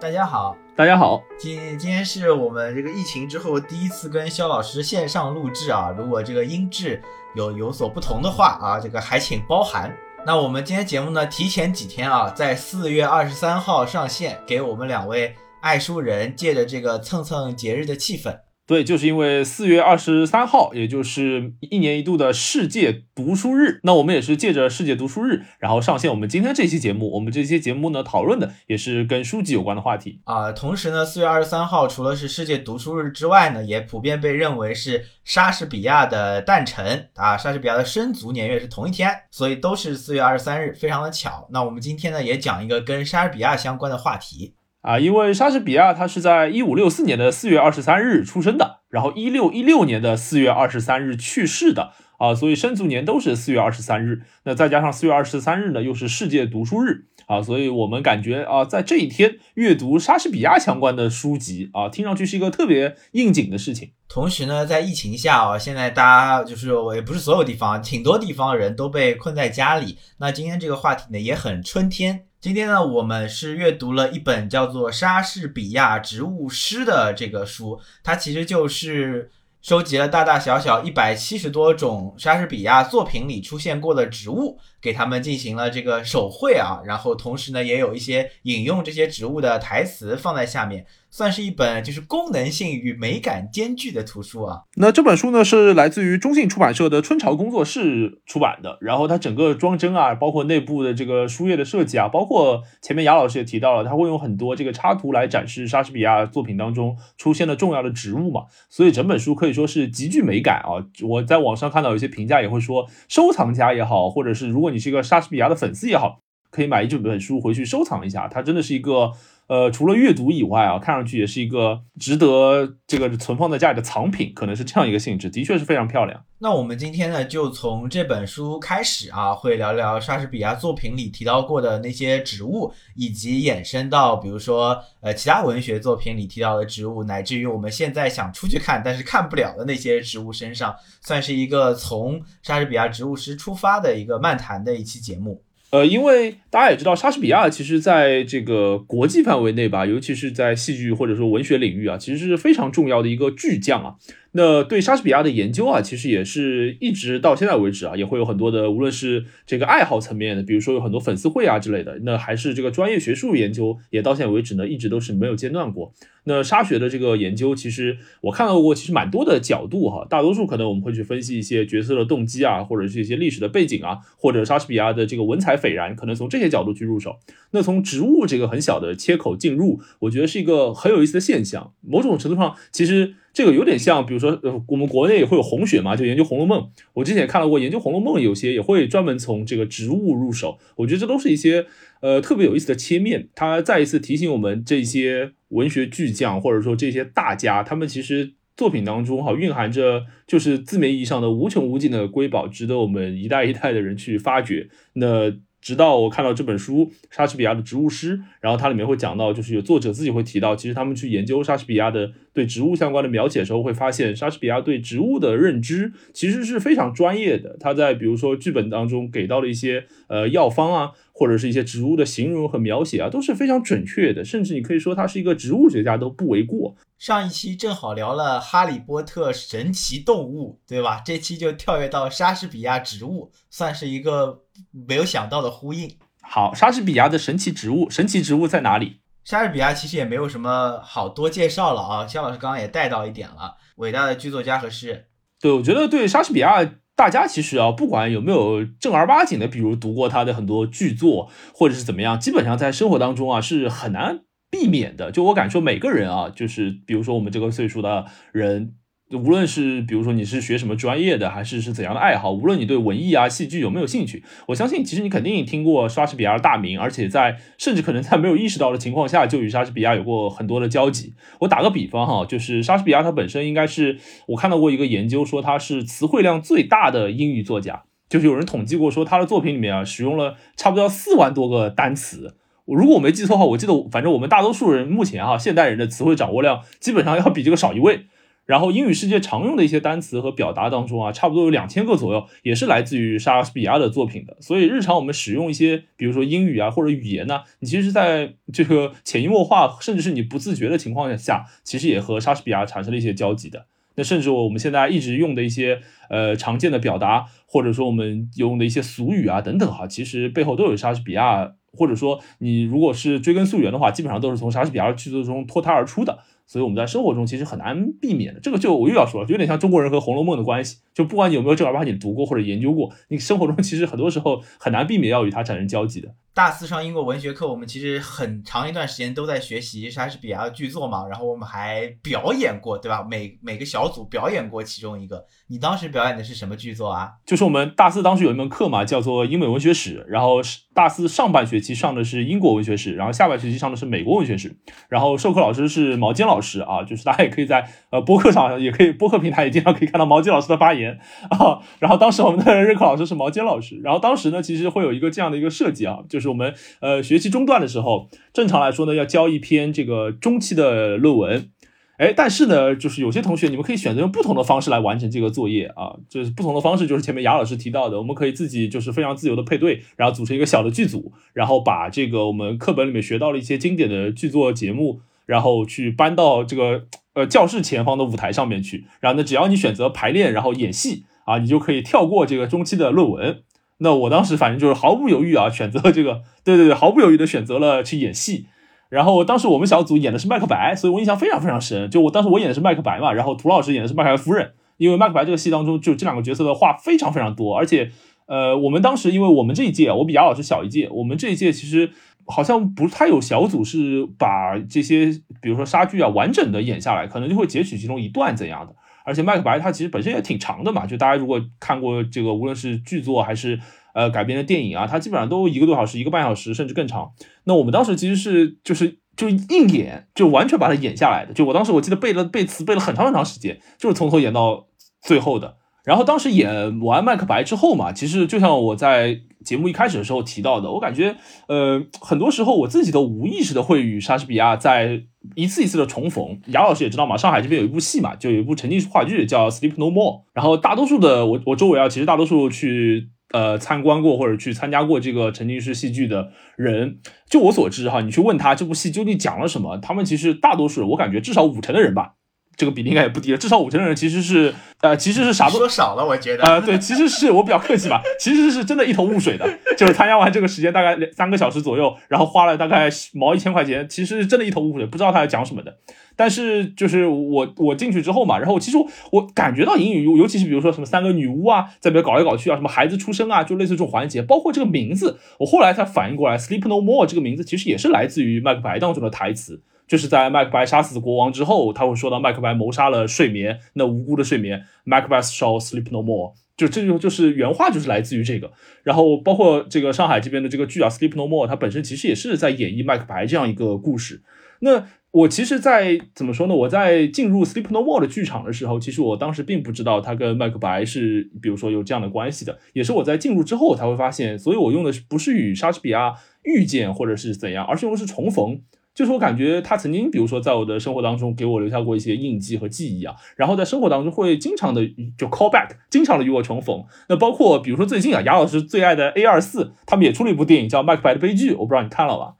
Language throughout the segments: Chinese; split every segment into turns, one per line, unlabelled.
大家好，
大家好，
今今天是我们这个疫情之后第一次跟肖老师线上录制啊，如果这个音质有有所不同的话啊，这个还请包涵。那我们今天节目呢，提前几天啊，在四月二十三号上线，给我们两位爱书人借着这个蹭蹭节日的气氛。
对，就是因为四月二十三号，也就是一年一度的世界读书日，那我们也是借着世界读书日，然后上线我们今天这期节目。我们这期节目呢，讨论的也是跟书籍有关的话题
啊。同时呢，四月二十三号除了是世界读书日之外呢，也普遍被认为是莎士比亚的诞辰啊，莎士比亚的生卒年月是同一天，所以都是四月二十三日，非常的巧。那我们今天呢，也讲一个跟莎士比亚相关的话题。
啊，因为莎士比亚他是在一五六四年的四月二十三日出生的，然后一六一六年的四月二十三日去世的啊，所以生卒年都是四月二十三日。那再加上四月二十三日呢，又是世界读书日啊，所以我们感觉啊，在这一天阅读莎士比亚相关的书籍啊，听上去是一个特别应景的事情。
同时呢，在疫情下啊，现在大家就是我也不是所有地方，挺多地方的人都被困在家里。那今天这个话题呢，也很春天。今天呢，我们是阅读了一本叫做《莎士比亚植物诗》的这个书，它其实就是收集了大大小小一百七十多种莎士比亚作品里出现过的植物。给他们进行了这个手绘啊，然后同时呢，也有一些引用这些植物的台词放在下面，算是一本就是功能性与美感兼具的图书啊。
那这本书呢是来自于中信出版社的春潮工作室出版的，然后它整个装帧啊，包括内部的这个书页的设计啊，包括前面雅老师也提到了，他会用很多这个插图来展示莎士比亚作品当中出现的重要的植物嘛，所以整本书可以说是极具美感啊。我在网上看到有些评价也会说，收藏家也好，或者是如果你是一个莎士比亚的粉丝也好，可以买一整本书回去收藏一下。它真的是一个，呃，除了阅读以外啊，看上去也是一个值得这个存放在家里的藏品，可能是这样一个性质，的确是非常漂亮。
那我们今天呢，就从这本书开始啊，会聊聊莎士比亚作品里提到过的那些植物，以及衍生到比如说呃其他文学作品里提到的植物，乃至于我们现在想出去看但是看不了的那些植物身上，算是一个从莎士比亚植物师出发的一个漫谈的一期节目。
呃，因为大家也知道，莎士比亚其实在这个国际范围内吧，尤其是在戏剧或者说文学领域啊，其实是非常重要的一个巨匠啊。那对莎士比亚的研究啊，其实也是一直到现在为止啊，也会有很多的，无论是这个爱好层面的，比如说有很多粉丝会啊之类的，那还是这个专业学术研究，也到现在为止呢，一直都是没有间断过。那沙学的这个研究，其实我看到过，其实蛮多的角度哈，大多数可能我们会去分析一些角色的动机啊，或者是一些历史的背景啊，或者莎士比亚的这个文采斐然，可能从这些角度去入手。那从植物这个很小的切口进入，我觉得是一个很有意思的现象。某种程度上，其实。这个有点像，比如说，呃，我们国内也会有红学嘛，就研究《红楼梦》。我之前也看到过研究《红楼梦》，有些也会专门从这个植物入手。我觉得这都是一些呃特别有意思的切面。它再一次提醒我们，这些文学巨匠或者说这些大家，他们其实作品当中哈蕴含着就是字面意义上的无穷无尽的瑰宝，值得我们一代一代的人去发掘。那。直到我看到这本书《莎士比亚的植物诗》，然后它里面会讲到，就是有作者自己会提到，其实他们去研究莎士比亚的对植物相关的描写的时候，会发现莎士比亚对植物的认知其实是非常专业的。他在比如说剧本当中给到了一些呃药方啊，或者是一些植物的形容和描写啊，都是非常准确的，甚至你可以说他是一个植物学家都不为过。
上一期正好聊了《哈利波特》神奇动物，对吧？这期就跳跃到莎士比亚植物，算是一个没有想到的呼应。
好，莎士比亚的神奇植物，神奇植物在哪里？
莎士比亚其实也没有什么好多介绍了啊。肖老师刚刚也带到一点了，伟大的剧作家和诗人。
对，我觉得对莎士比亚，大家其实啊，不管有没有正儿八经的，比如读过他的很多剧作，或者是怎么样，基本上在生活当中啊，是很难。避免的，就我敢说，每个人啊，就是比如说我们这个岁数的人，无论是比如说你是学什么专业的，还是是怎样的爱好，无论你对文艺啊、戏剧有没有兴趣，我相信其实你肯定听过莎士比亚的大名，而且在甚至可能在没有意识到的情况下，就与莎士比亚有过很多的交集。我打个比方哈，就是莎士比亚他本身应该是我看到过一个研究说他是词汇量最大的英语作家，就是有人统计过说他的作品里面啊使用了差不多要四万多个单词。如果我没记错的话，我记得反正我们大多数人目前哈，现代人的词汇掌握量基本上要比这个少一位。然后英语世界常用的一些单词和表达当中啊，差不多有两千个左右，也是来自于莎士比亚的作品的。所以日常我们使用一些，比如说英语啊或者语言呢，你其实在这个潜移默化，甚至是你不自觉的情况下，其实也和莎士比亚产生了一些交集的。那甚至我们现在一直用的一些呃常见的表达，或者说我们用的一些俗语啊等等哈，其实背后都有莎士比亚，或者说你如果是追根溯源的话，基本上都是从莎士比亚剧作中脱胎而出的。所以我们在生活中其实很难避免的，这个就我又要说了，有点像中国人和《红楼梦》的关系，就不管你有没有正儿八经读过或者研究过，你生活中其实很多时候很难避免要与它产生交集的。
大四上英国文学课，我们其实很长一段时间都在学习莎士比亚的剧作嘛，然后我们还表演过，对吧？每每个小组表演过其中一个。你当时表演的是什么剧作啊？
就是我们大四当时有一门课嘛，叫做英美文学史，然后大四上半学期上的是英国文学史，然后下半学期上的是美国文学史，然后授课老师是毛尖老师啊，就是大家也可以在呃播客上也可以播客平台也经常可以看到毛尖老师的发言啊。然后当时我们的任课老师是毛尖老师，然后当时呢其实会有一个这样的一个设计啊，就是我们呃。学期中段的时候，正常来说呢，要交一篇这个中期的论文，哎，但是呢，就是有些同学，你们可以选择用不同的方式来完成这个作业啊，就是不同的方式，就是前面雅老师提到的，我们可以自己就是非常自由的配对，然后组成一个小的剧组，然后把这个我们课本里面学到了一些经典的剧作节目，然后去搬到这个呃教室前方的舞台上面去，然后呢，只要你选择排练，然后演戏啊，你就可以跳过这个中期的论文。那我当时反正就是毫不犹豫啊，选择这个，对对对，毫不犹豫的选择了去演戏。然后当时我们小组演的是麦克白，所以我印象非常非常深。就我当时我演的是麦克白嘛，然后涂老师演的是麦克白夫人。因为麦克白这个戏当中，就这两个角色的话非常非常多，而且，呃，我们当时因为我们这一届，我比雅老师小一届，我们这一届其实好像不太有小组是把这些，比如说莎剧啊完整的演下来，可能就会截取其中一段怎样的。而且麦克白它其实本身也挺长的嘛，就大家如果看过这个，无论是剧作还是呃改编的电影啊，它基本上都一个多小时、一个半小时甚至更长。那我们当时其实是就是就硬演，就完全把它演下来的。就我当时我记得背了背词背了很长很长时间，就是从头演到最后的。然后当时演完麦克白之后嘛，其实就像我在节目一开始的时候提到的，我感觉呃很多时候我自己都无意识的会与莎士比亚在。一次一次的重逢，雅老师也知道嘛，上海这边有一部戏嘛，就有一部沉浸式话剧叫《Sleep No More》。然后大多数的我我周围啊，其实大多数去呃参观过或者去参加过这个沉浸式戏剧的人，就我所知哈，你去问他这部戏究竟讲了什么，他们其实大多数我感觉至少五成的人吧。这个比例应该也不低了，至少五成的人其实是，呃，其实是啥都
说少了，我觉得，
呃，对，其实是我比较客气吧，其实是真的一头雾水的，就是参加完这个时间大概两三个小时左右，然后花了大概毛一千块钱，其实是真的一头雾水，不知道他在讲什么的。但是就是我我进去之后嘛，然后其实我感觉到英语，尤其是比如说什么三个女巫啊，在那边搞来搞去啊，什么孩子出生啊，就类似这种环节，包括这个名字，我后来才反应过来，Sleep No More 这个名字其实也是来自于麦克白当中的台词。就是在麦克白杀死国王之后，他会说到麦克白谋杀了睡眠，那无辜的睡眠，Macbeth shall sleep no more。就这就就是原话就是来自于这个。然后包括这个上海这边的这个剧啊，Sleep No More，它本身其实也是在演绎麦克白这样一个故事。那我其实，在怎么说呢？我在进入 Sleep No More 的剧场的时候，其实我当时并不知道它跟麦克白是，比如说有这样的关系的，也是我在进入之后才会发现。所以我用的是不是与莎士比亚遇见或者是怎样，而是用的是重逢。就是我感觉他曾经，比如说在我的生活当中给我留下过一些印记和记忆啊，然后在生活当中会经常的就 call back，经常的与我重逢。那包括比如说最近啊，雅老师最爱的 A 二四，他们也出了一部电影叫《麦克白的悲剧》，我不知道你看了吧？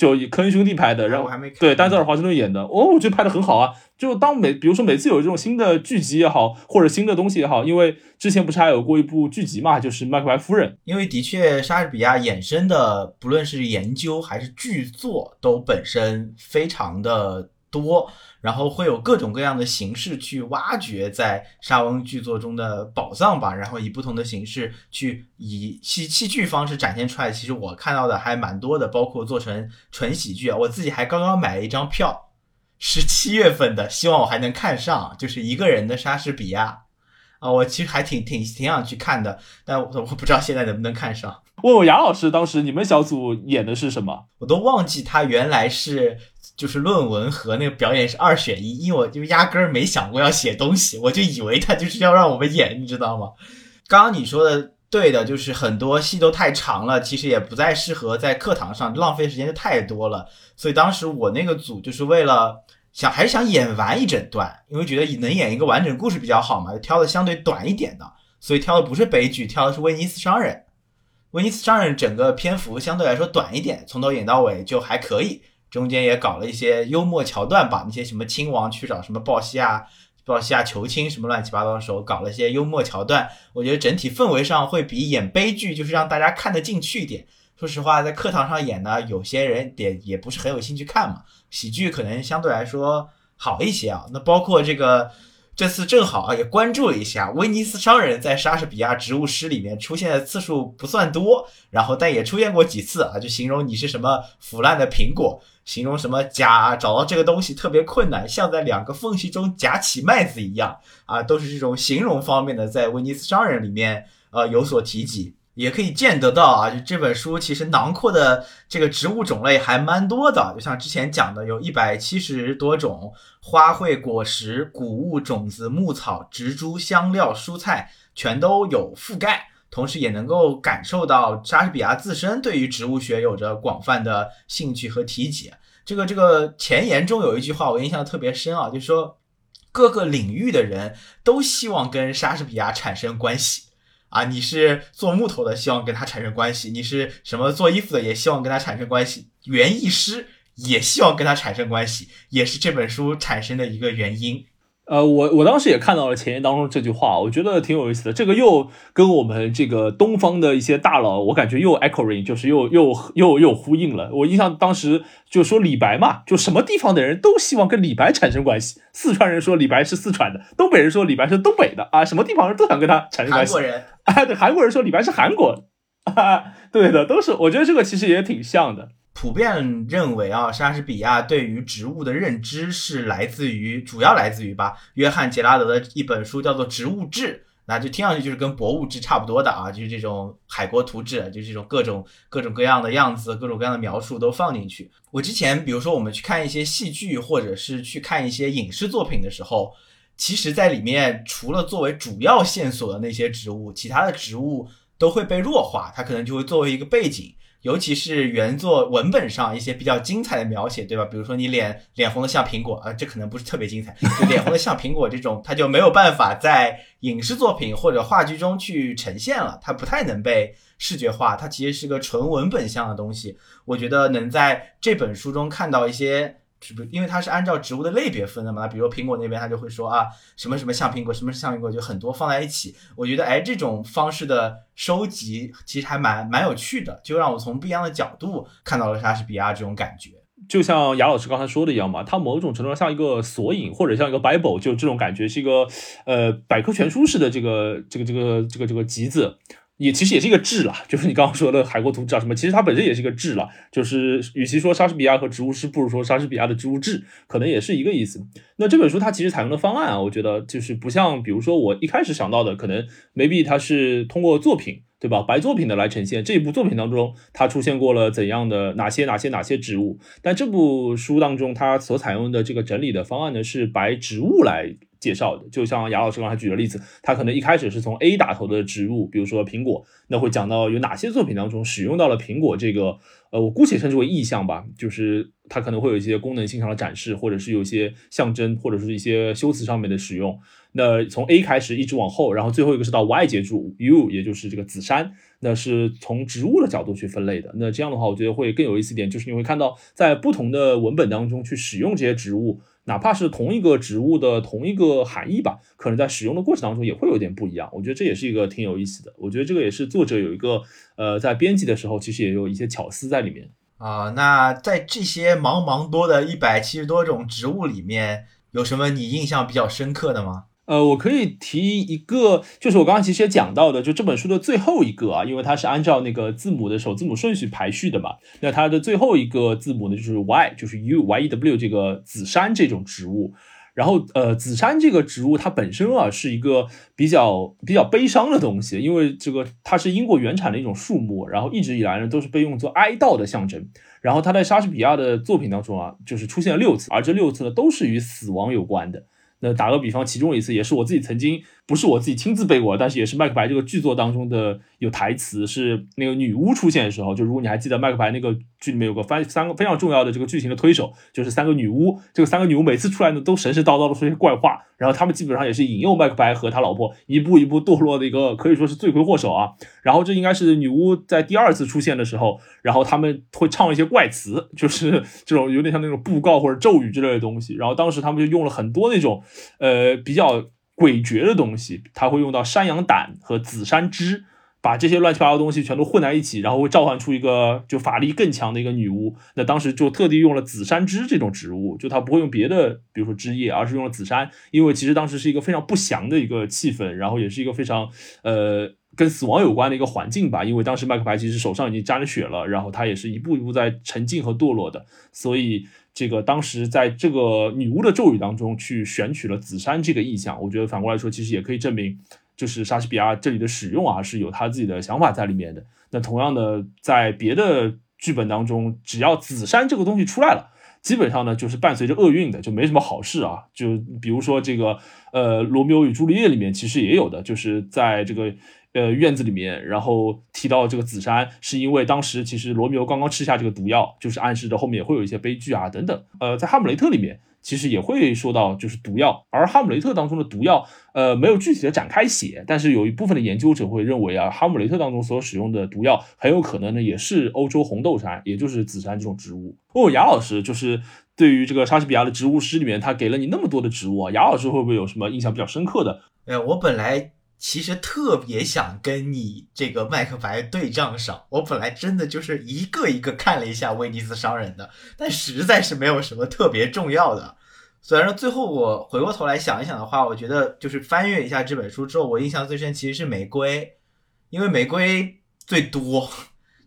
就以科恩兄弟拍的，然后对丹泽尔华盛顿演的，哦，我觉得拍的很好啊。就当每比如说每次有这种新的剧集也好，或者新的东西也好，因为之前不是还有过一部剧集嘛，就是《麦克白夫人》。
因为的确，莎士比亚衍生的不论是研究还是剧作，都本身非常的多。然后会有各种各样的形式去挖掘在莎翁剧作中的宝藏吧，然后以不同的形式去以戏戏剧方式展现出来。其实我看到的还蛮多的，包括做成纯喜剧啊。我自己还刚刚买了一张票，是七月份的，希望我还能看上，就是一个人的莎士比亚啊。我其实还挺挺挺想去看的，但我我不知道现在能不能看上。
问问杨老师，当时你们小组演的是什么？
我都忘记他原来是。就是论文和那个表演是二选一，因为我就压根儿没想过要写东西，我就以为他就是要让我们演，你知道吗？刚刚你说的对的，就是很多戏都太长了，其实也不再适合在课堂上浪费时间就太多了。所以当时我那个组就是为了想还是想演完一整段，因为觉得能演一个完整故事比较好嘛，就挑的相对短一点的，所以挑的不是悲剧，挑的是威尼斯商人。威尼斯商人整个篇幅相对来说短一点，从头演到尾就还可以，中间也搞了一些幽默桥段吧，那些什么亲王去找什么鲍西亚、鲍西亚求亲什么乱七八糟的时候，搞了一些幽默桥段，我觉得整体氛围上会比演悲剧就是让大家看得进去一点。说实话，在课堂上演呢，有些人也也不是很有兴趣看嘛，喜剧可能相对来说好一些啊。那包括这个。这次正好啊，也关注了一下威尼斯商人，在莎士比亚植物诗里面出现的次数不算多，然后但也出现过几次啊，就形容你是什么腐烂的苹果，形容什么夹找到这个东西特别困难，像在两个缝隙中夹起麦子一样啊，都是这种形容方面的，在威尼斯商人里面呃有所提及。也可以见得到啊，就这本书其实囊括的这个植物种类还蛮多的，就像之前讲的，有一百七十多种花卉、果实、谷物、种子、牧草、植株、香料、蔬菜，全都有覆盖。同时，也能够感受到莎士比亚自身对于植物学有着广泛的兴趣和提及。这个这个前言中有一句话我印象特别深啊，就是说各个领域的人都希望跟莎士比亚产生关系。啊，你是做木头的，希望跟他产生关系；你是什么做衣服的，也希望跟他产生关系；园艺师也希望跟他产生关系，也是这本书产生的一个原因。
呃，我我当时也看到了前言当中这句话，我觉得挺有意思的。这个又跟我们这个东方的一些大佬，我感觉又 echoing，就是又又又又呼应了。我印象当时就说李白嘛，就什么地方的人都希望跟李白产生关系。四川人说李白是四川的，东北人说李白是东北的啊，什么地方人都想跟他产生关系。
韩国人
啊，对，韩国人说李白是韩国，对的，都是。我觉得这个其实也挺像的。
普遍认为啊，莎士比亚对于植物的认知是来自于，主要来自于吧，约翰杰拉德的一本书叫做《植物志》，那就听上去就是跟《博物志》差不多的啊，就是这种海国图志，就是这种各种各种各样的样子，各种各样的描述都放进去。我之前比如说我们去看一些戏剧，或者是去看一些影视作品的时候，其实在里面除了作为主要线索的那些植物，其他的植物都会被弱化，它可能就会作为一个背景。尤其是原作文本上一些比较精彩的描写，对吧？比如说你脸脸红的像苹果啊，这可能不是特别精彩。就脸红的像苹果这种，它就没有办法在影视作品或者话剧中去呈现了，它不太能被视觉化，它其实是个纯文本向的东西。我觉得能在这本书中看到一些。是不是，因为它是按照植物的类别分的嘛。比如苹果那边，它就会说啊，什么什么像苹果，什么是像苹果，就很多放在一起。我觉得，哎，这种方式的收集其实还蛮蛮有趣的，就让我从不一样的角度看到了莎士比亚这种感觉。
就像雅老师刚才说的一样嘛，它某种程度上像一个索引，或者像一个 Bible，就这种感觉是一个呃百科全书式的这个这个这个这个这个集子。也其实也是一个志了，就是你刚刚说的《海国图志》啊什么，其实它本身也是一个志了。就是与其说莎士比亚和植物诗，不如说莎士比亚的植物志，可能也是一个意思。那这本书它其实采用的方案啊，我觉得就是不像，比如说我一开始想到的，可能 maybe 它是通过作品，对吧？白作品的来呈现这一部作品当中，它出现过了怎样的哪些哪些哪些植物。但这部书当中，它所采用的这个整理的方案呢，是白植物来。介绍的，就像雅老师刚才举的例子，他可能一开始是从 A 打头的植物，比如说苹果，那会讲到有哪些作品当中使用到了苹果这个，呃，我姑且称之为意象吧，就是它可能会有一些功能性上的展示，或者是有一些象征，或者是一些修辞上面的使用。那从 A 开始一直往后，然后最后一个是到 Y 结束，U 也就是这个紫杉，那是从植物的角度去分类的。那这样的话，我觉得会更有意思一点，就是你会看到在不同的文本当中去使用这些植物。哪怕是同一个植物的同一个含义吧，可能在使用的过程当中也会有点不一样。我觉得这也是一个挺有意思的。我觉得这个也是作者有一个呃，在编辑的时候其实也有一些巧思在里面
啊。那在这些茫茫多的一百七十多种植物里面，有什么你印象比较深刻的吗？
呃，我可以提一个，就是我刚刚其实也讲到的，就这本书的最后一个啊，因为它是按照那个字母的首字母顺序排序的嘛。那它的最后一个字母呢，就是 Y，就是 U Y E W 这个紫杉这种植物。然后，呃，紫杉这个植物它本身啊是一个比较比较悲伤的东西，因为这个它是英国原产的一种树木，然后一直以来呢都是被用作哀悼的象征。然后它在莎士比亚的作品当中啊，就是出现了六次，而这六次呢都是与死亡有关的。那打个比方，其中一次也是我自己曾经不是我自己亲自背过，但是也是麦克白这个剧作当中的有台词，是那个女巫出现的时候，就如果你还记得麦克白那个剧里面有个三三个非常重要的这个剧情的推手，就是三个女巫，这个三个女巫每次出来呢都神神叨叨的说些怪话，然后他们基本上也是引诱麦克白和他老婆一步一步堕落的一个可以说是罪魁祸首啊。然后这应该是女巫在第二次出现的时候，然后他们会唱一些怪词，就是这种有点像那种布告或者咒语之类的东西，然后当时他们就用了很多那种呃比较。诡谲的东西，他会用到山羊胆和紫山枝，把这些乱七八糟东西全都混在一起，然后会召唤出一个就法力更强的一个女巫。那当时就特地用了紫山枝这种植物，就他不会用别的，比如说枝叶，而是用了紫山，因为其实当时是一个非常不祥的一个气氛，然后也是一个非常呃跟死亡有关的一个环境吧。因为当时麦克白其实手上已经沾了血了，然后他也是一步一步在沉静和堕落的，所以。这个当时在这个女巫的咒语当中去选取了紫杉这个意象，我觉得反过来说，其实也可以证明，就是莎士比亚这里的使用啊是有他自己的想法在里面的。那同样的，在别的剧本当中，只要紫杉这个东西出来了，基本上呢就是伴随着厄运的，就没什么好事啊。就比如说这个呃《罗密欧与朱丽叶》里面其实也有的，就是在这个。呃，院子里面，然后提到这个紫杉，是因为当时其实罗密欧刚刚吃下这个毒药，就是暗示着后面也会有一些悲剧啊等等。呃，在哈姆雷特里面，其实也会说到就是毒药，而哈姆雷特当中的毒药，呃，没有具体的展开写，但是有一部分的研究者会认为啊，哈姆雷特当中所使用的毒药很有可能呢也是欧洲红豆杉，也就是紫杉这种植物。哦，雅老师就是对于这个莎士比亚的植物诗里面，他给了你那么多的植物啊，雅老师会不会有什么印象比较深刻的？
哎，我本来。其实特别想跟你这个麦克白对账上，我本来真的就是一个一个看了一下威尼斯商人的，但实在是没有什么特别重要的。虽然说最后我回过头来想一想的话，我觉得就是翻阅一下这本书之后，我印象最深其实是玫瑰，因为玫瑰最多。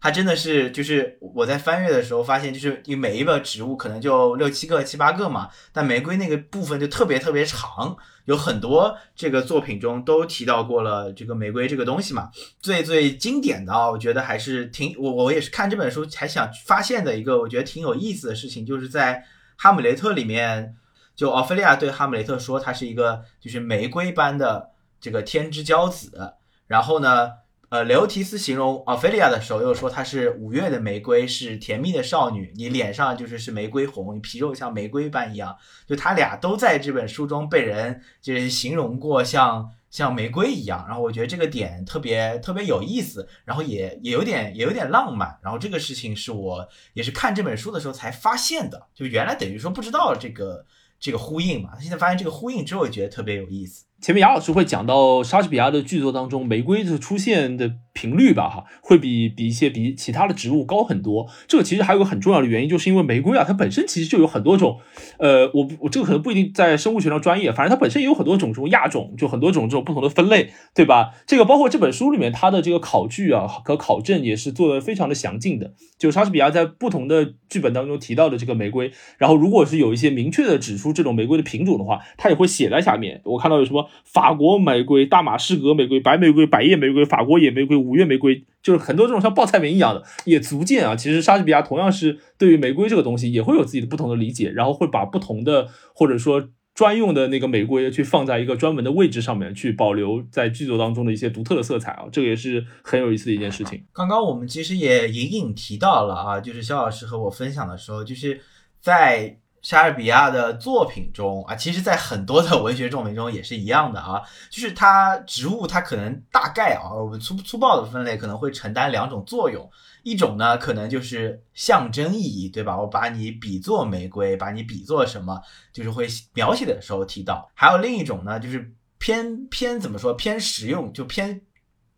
它真的是，就是我在翻阅的时候发现，就是你每一个植物可能就六七个、七八个嘛，但玫瑰那个部分就特别特别长，有很多这个作品中都提到过了这个玫瑰这个东西嘛。最最经典的啊，我觉得还是挺我我也是看这本书才想发现的一个，我觉得挺有意思的事情，就是在《哈姆雷特》里面，就奥菲利亚对哈姆雷特说，他是一个就是玫瑰般的这个天之骄子，然后呢。呃，雷欧提斯形容奥菲利亚的时候，又说她是五月的玫瑰，是甜蜜的少女。你脸上就是是玫瑰红，你皮肉像玫瑰般一样。就他俩都在这本书中被人就是形容过像像玫瑰一样。然后我觉得这个点特别特别有意思，然后也也有点也有点浪漫。然后这个事情是我也是看这本书的时候才发现的，就原来等于说不知道这个这个呼应嘛。现在发现这个呼应之后，觉得特别有意思。
前面杨老师会讲到莎士比亚的剧作当中玫瑰的出现的频率吧，哈，会比比一些比其他的植物高很多。这个其实还有个很重要的原因，就是因为玫瑰啊，它本身其实就有很多种，呃，我我这个可能不一定在生物学上专业，反正它本身也有很多种这种亚种，就很多种这种不同的分类，对吧？这个包括这本书里面它的这个考据啊和考证也是做的非常的详尽的。就莎士比亚在不同的剧本当中提到的这个玫瑰，然后如果是有一些明确的指出这种玫瑰的品种的话，他也会写在下面。我看到有什么。法国玫瑰、大马士革玫瑰、白玫瑰、百叶玫瑰、法国野玫瑰、五月玫瑰，就是很多这种像报菜名一样的，也足见啊。其实莎士比亚同样是对于玫瑰这个东西也会有自己的不同的理解，然后会把不同的或者说专用的那个玫瑰去放在一个专门的位置上面，去保留在剧作当中的一些独特的色彩啊。这个也是很有意思的一件事情。
刚刚我们其实也隐隐提到了啊，就是肖老师和我分享的时候，就是在。莎士比亚的作品中啊，其实，在很多的文学作品中也是一样的啊，就是它植物它可能大概啊，我们粗粗暴的分类可能会承担两种作用，一种呢可能就是象征意义，对吧？我把你比作玫瑰，把你比作什么，就是会描写的时候提到。还有另一种呢，就是偏偏怎么说偏实用，就偏。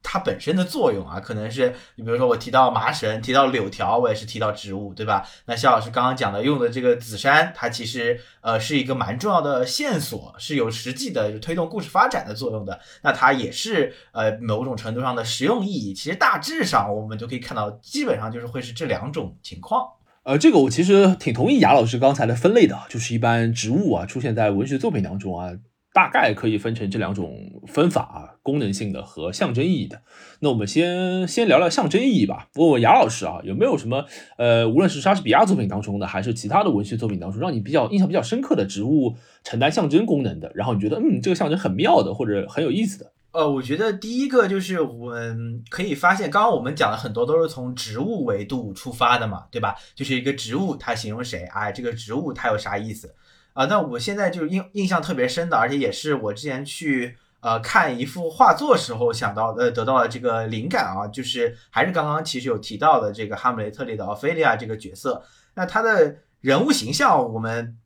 它本身的作用啊，可能是你比如说我提到麻绳，提到柳条，我也是提到植物，对吧？那肖老师刚刚讲的用的这个紫杉，它其实呃是一个蛮重要的线索，是有实际的推动故事发展的作用的。那它也是呃某种程度上的实用意义。其实大致上我们就可以看到，基本上就是会是这两种情况。
呃，这个我其实挺同意雅老师刚才的分类的，就是一般植物啊出现在文学作品当中啊。大概可以分成这两种分法啊，功能性的和象征意义的。那我们先先聊聊象征意义吧。问问雅老师啊，有没有什么呃，无论是莎士比亚作品当中的，还是其他的文学作品当中，让你比较印象比较深刻的植物承担象征功能的，然后你觉得嗯，这个象征很妙的，或者很有意思的？
呃，我觉得第一个就是我们可以发现，刚刚我们讲的很多都是从植物维度出发的嘛，对吧？就是一个植物，它形容谁？哎，这个植物它有啥意思？啊，那我现在就印印象特别深的，而且也是我之前去呃看一幅画作时候想到的，得到的这个灵感啊，就是还是刚刚其实有提到的这个《哈姆雷特》里的奥菲利亚这个角色。那他的人物形象，我们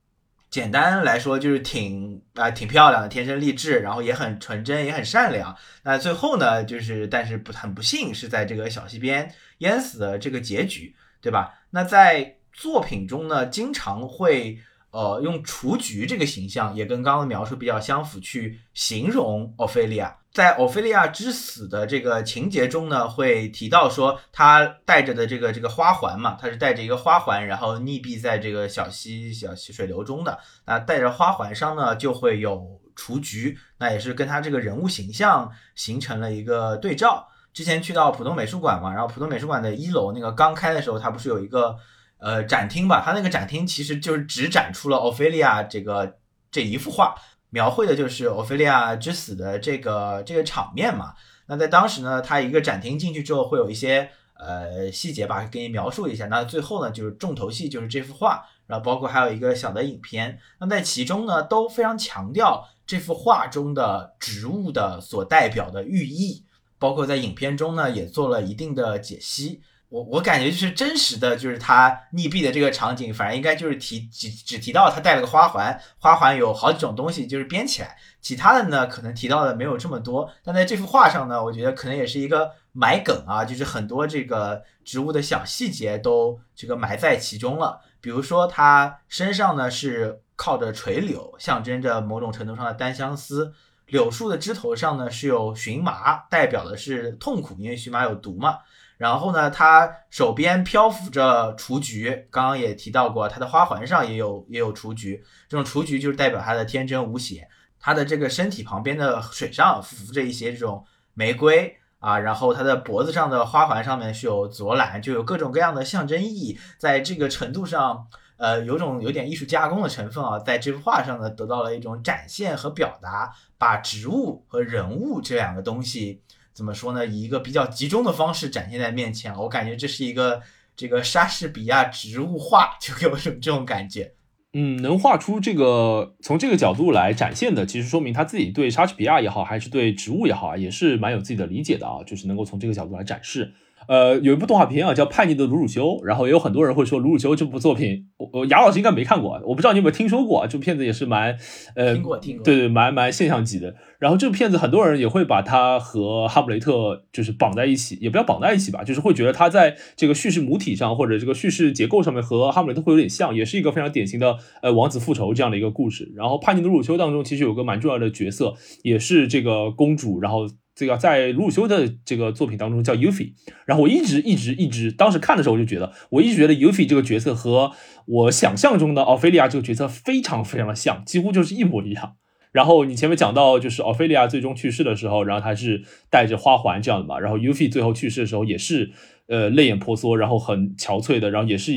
简单来说就是挺啊挺漂亮的，天生丽质，然后也很纯真，也很善良。那最后呢，就是但是不很不幸是在这个小溪边淹死的这个结局，对吧？那在作品中呢，经常会。呃，用雏菊这个形象也跟刚刚的描述比较相符，去形容奥菲利亚。在奥菲利亚之死的这个情节中呢，会提到说她带着的这个这个花环嘛，她是带着一个花环，然后溺毙在这个小溪小溪水流中的。那带着花环上呢，就会有雏菊，那也是跟她这个人物形象形成了一个对照。之前去到浦东美术馆嘛，然后浦东美术馆的一楼那个刚开的时候，它不是有一个。呃，展厅吧，它那个展厅其实就是只展出了奥菲利亚这个这一幅画，描绘的就是奥菲利亚之死的这个这个场面嘛。那在当时呢，它一个展厅进去之后会有一些呃细节吧，给你描述一下。那最后呢，就是重头戏就是这幅画，然后包括还有一个小的影片。那在其中呢，都非常强调这幅画中的植物的所代表的寓意，包括在影片中呢也做了一定的解析。我我感觉就是真实的就是他溺毙的这个场景，反正应该就是提只只提到他带了个花环，花环有好几种东西就是编起来，其他的呢可能提到的没有这么多。但在这幅画上呢，我觉得可能也是一个埋梗啊，就是很多这个植物的小细节都这个埋在其中了。比如说他身上呢是靠着垂柳，象征着某种程度上的单相思。柳树的枝头上呢是有荨麻，代表的是痛苦，因为荨麻有毒嘛。然后呢，他手边漂浮着雏菊，刚刚也提到过，他的花环上也有也有雏菊，这种雏菊就是代表他的天真无邪。他的这个身体旁边的水上浮着一些这种玫瑰啊，然后他的脖子上的花环上面是有紫罗兰，就有各种各样的象征意义，在这个程度上，呃，有种有点艺术加工的成分啊，在这幅画上呢得到了一种展现和表达，把植物和人物这两个东西。怎么说呢？以一个比较集中的方式展现在面前，我感觉这是一个这个莎士比亚植物画，就给我这种这种感觉。
嗯，能画出这个从这个角度来展现的，其实说明他自己对莎士比亚也好，还是对植物也好啊，也是蛮有自己的理解的啊，就是能够从这个角度来展示。呃，有一部动画片啊，叫《叛逆的鲁鲁修》，然后也有很多人会说鲁鲁修这部作品，我我雅老师应该没看过，我不知道你有没有听说过，这部片子也是蛮呃，
听过听过，
对对，蛮蛮现象级的。然后这部片子很多人也会把它和《哈姆雷特》就是绑在一起，也不要绑在一起吧，就是会觉得它在这个叙事母体上或者这个叙事结构上面和《哈姆雷特》会有点像，也是一个非常典型的呃王子复仇这样的一个故事。然后《叛逆的鲁鲁修》当中其实有个蛮重要的角色，也是这个公主，然后。这个在鲁鲁修的这个作品当中叫 Ufi，然后我一直一直一直，当时看的时候我就觉得，我一直觉得 Ufi 这个角色和我想象中的奥菲利亚这个角色非常非常的像，几乎就是一模一样。然后你前面讲到，就是奥菲利亚最终去世的时候，然后她是带着花环这样的嘛，然后 Ufi 最后去世的时候也是呃泪眼婆娑，然后很憔悴的，然后也是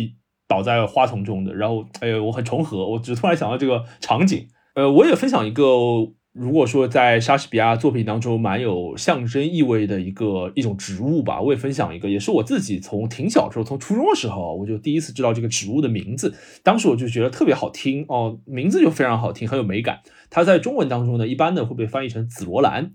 倒在花丛中的。然后哎呦，我很重合，我只突然想到这个场景。呃，我也分享一个。如果说在莎士比亚作品当中蛮有象征意味的一个一种植物吧，我也分享一个，也是我自己从挺小时候，从初中的时候，我就第一次知道这个植物的名字，当时我就觉得特别好听哦，名字就非常好听，很有美感。它在中文当中呢，一般呢会被翻译成紫罗兰。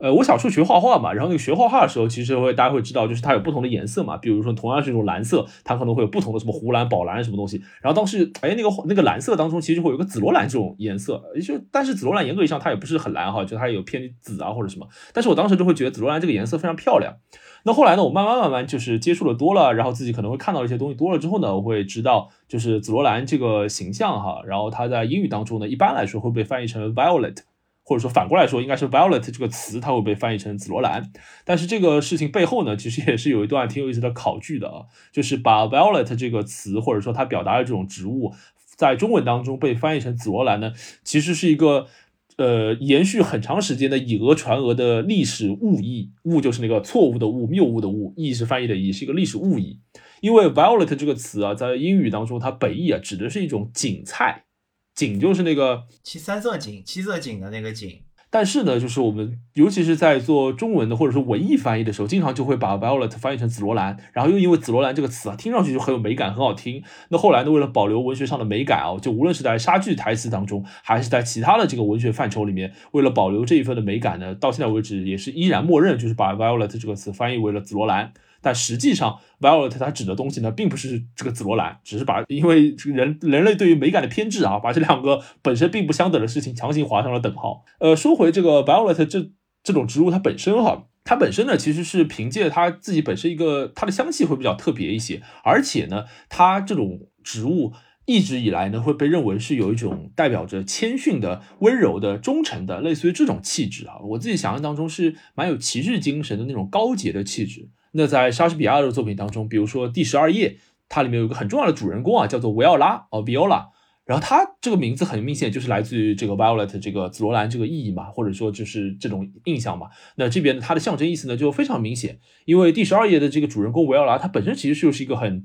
呃，我小时候学画画嘛，然后那个学画画的时候，其实会大家会知道，就是它有不同的颜色嘛。比如说，同样是一种蓝色，它可能会有不同的什么湖蓝、宝蓝什么东西。然后当时，哎，那个那个蓝色当中，其实会有个紫罗兰这种颜色。就但是紫罗兰严格意义上它也不是很蓝哈，就它有偏紫啊或者什么。但是我当时就会觉得紫罗兰这个颜色非常漂亮。那后来呢，我慢慢慢慢就是接触的多了，然后自己可能会看到一些东西多了之后呢，我会知道就是紫罗兰这个形象哈。然后它在英语当中呢，一般来说会被翻译成 violet。或者说反过来说，应该是 violet 这个词，它会被翻译成紫罗兰。但是这个事情背后呢，其实也是有一段挺有意思的考据的啊，就是把 violet 这个词，或者说它表达的这种植物，在中文当中被翻译成紫罗兰呢，其实是一个呃延续很长时间的以讹传讹的历史误译，误就是那个错误的误，谬误的误，译是翻译的译，是一个历史误译。因为 violet 这个词啊，在英语当中，它本意啊指的是一种锦菜，锦就是那个
七三色锦、七色锦的那个锦。
但是呢，就是我们尤其是在做中文的或者说文艺翻译的时候，经常就会把 violet 翻译成紫罗兰，然后又因为紫罗兰这个词啊，听上去就很有美感，很好听。那后来呢，为了保留文学上的美感啊，就无论是在莎剧台词当中，还是在其他的这个文学范畴里面，为了保留这一份的美感呢，到现在为止也是依然默认就是把 violet 这个词翻译为了紫罗兰。但实际上，violet 它指的东西呢，并不是这个紫罗兰，只是把因为人人类对于美感的偏执啊，把这两个本身并不相等的事情强行划上了等号。呃，说回这个 violet 这这种植物它本身哈，它本身呢其实是凭借它自己本身一个它的香气会比较特别一些，而且呢，它这种植物一直以来呢会被认为是有一种代表着谦逊的、温柔的、忠诚的，类似于这种气质啊。我自己想象当中是蛮有骑士精神的那种高洁的气质。那在莎士比亚的作品当中，比如说第十二页，它里面有一个很重要的主人公啊，叫做维奥拉哦，Viola。然后他这个名字很明显就是来自于这个 violet 这个紫罗兰这个意义嘛，或者说就是这种印象嘛。那这边它的象征意思呢就非常明显，因为第十二页的这个主人公维奥拉，他本身其实就是一个很。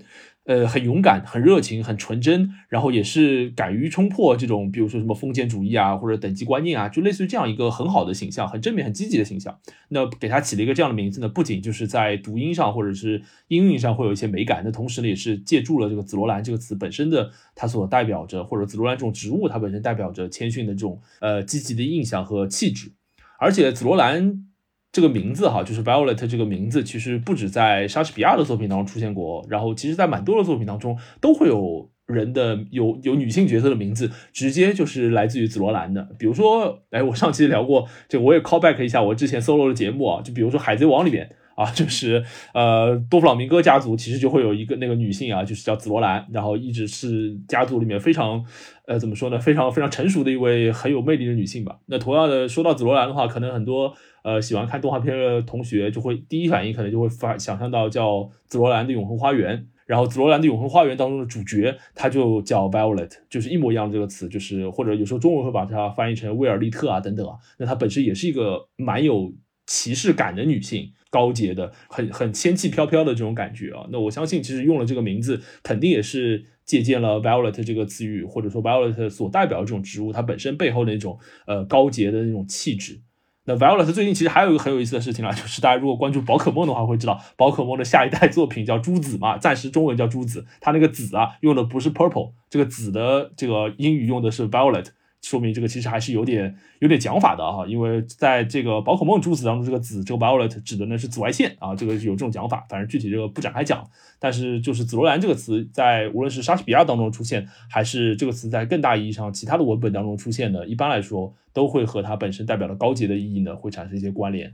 呃，很勇敢，很热情，很纯真，然后也是敢于冲破这种，比如说什么封建主义啊，或者等级观念啊，就类似于这样一个很好的形象，很正面、很积极的形象。那给他起了一个这样的名字呢，不仅就是在读音上或者是音韵上会有一些美感，那同时呢，也是借助了这个紫罗兰这个词本身的它所代表着，或者紫罗兰这种植物它本身代表着谦逊的这种呃积极的印象和气质，而且紫罗兰。这个名字哈，就是 Violet 这个名字，其实不止在莎士比亚的作品当中出现过，然后其实在蛮多的作品当中都会有人的有有女性角色的名字，直接就是来自于紫罗兰的。比如说，哎，我上期聊过，这我也 call back 一下我之前 solo 的节目啊，就比如说《海贼王》里面。啊，就是呃，多弗朗明哥家族其实就会有一个那个女性啊，就是叫紫罗兰，然后一直是家族里面非常，呃，怎么说呢，非常非常成熟的一位很有魅力的女性吧。那同样的，说到紫罗兰的话，可能很多呃喜欢看动画片的同学就会第一反应可能就会发想象到叫紫罗兰的永恒花园，然后紫罗兰的永恒花园当中的主角他就叫 Violet，就是一模一样的这个词，就是或者有时候中文会把它翻译成威尔利特啊等等啊，那她本身也是一个蛮有骑士感的女性。高洁的，很很仙气飘飘的这种感觉啊，那我相信其实用了这个名字，肯定也是借鉴了 violet 这个词语，或者说 violet 所代表的这种植物它本身背后的那种呃高洁的那种气质。那 violet 最近其实还有一个很有意思的事情啊，就是大家如果关注宝可梦的话，会知道宝可梦的下一代作品叫朱紫嘛，暂时中文叫朱紫，它那个紫啊用的不是 purple，这个紫的这个英语用的是 violet。说明这个其实还是有点有点讲法的啊，因为在这个宝可梦珠子当中，这个紫这个 violet 指的呢是紫外线啊，这个有这种讲法，反正具体这个不展开讲。但是就是紫罗兰这个词，在无论是莎士比亚当中出现，还是这个词在更大意义上其他的文本当中出现的，一般来说都会和它本身代表的高级的意义呢会产生一些关联。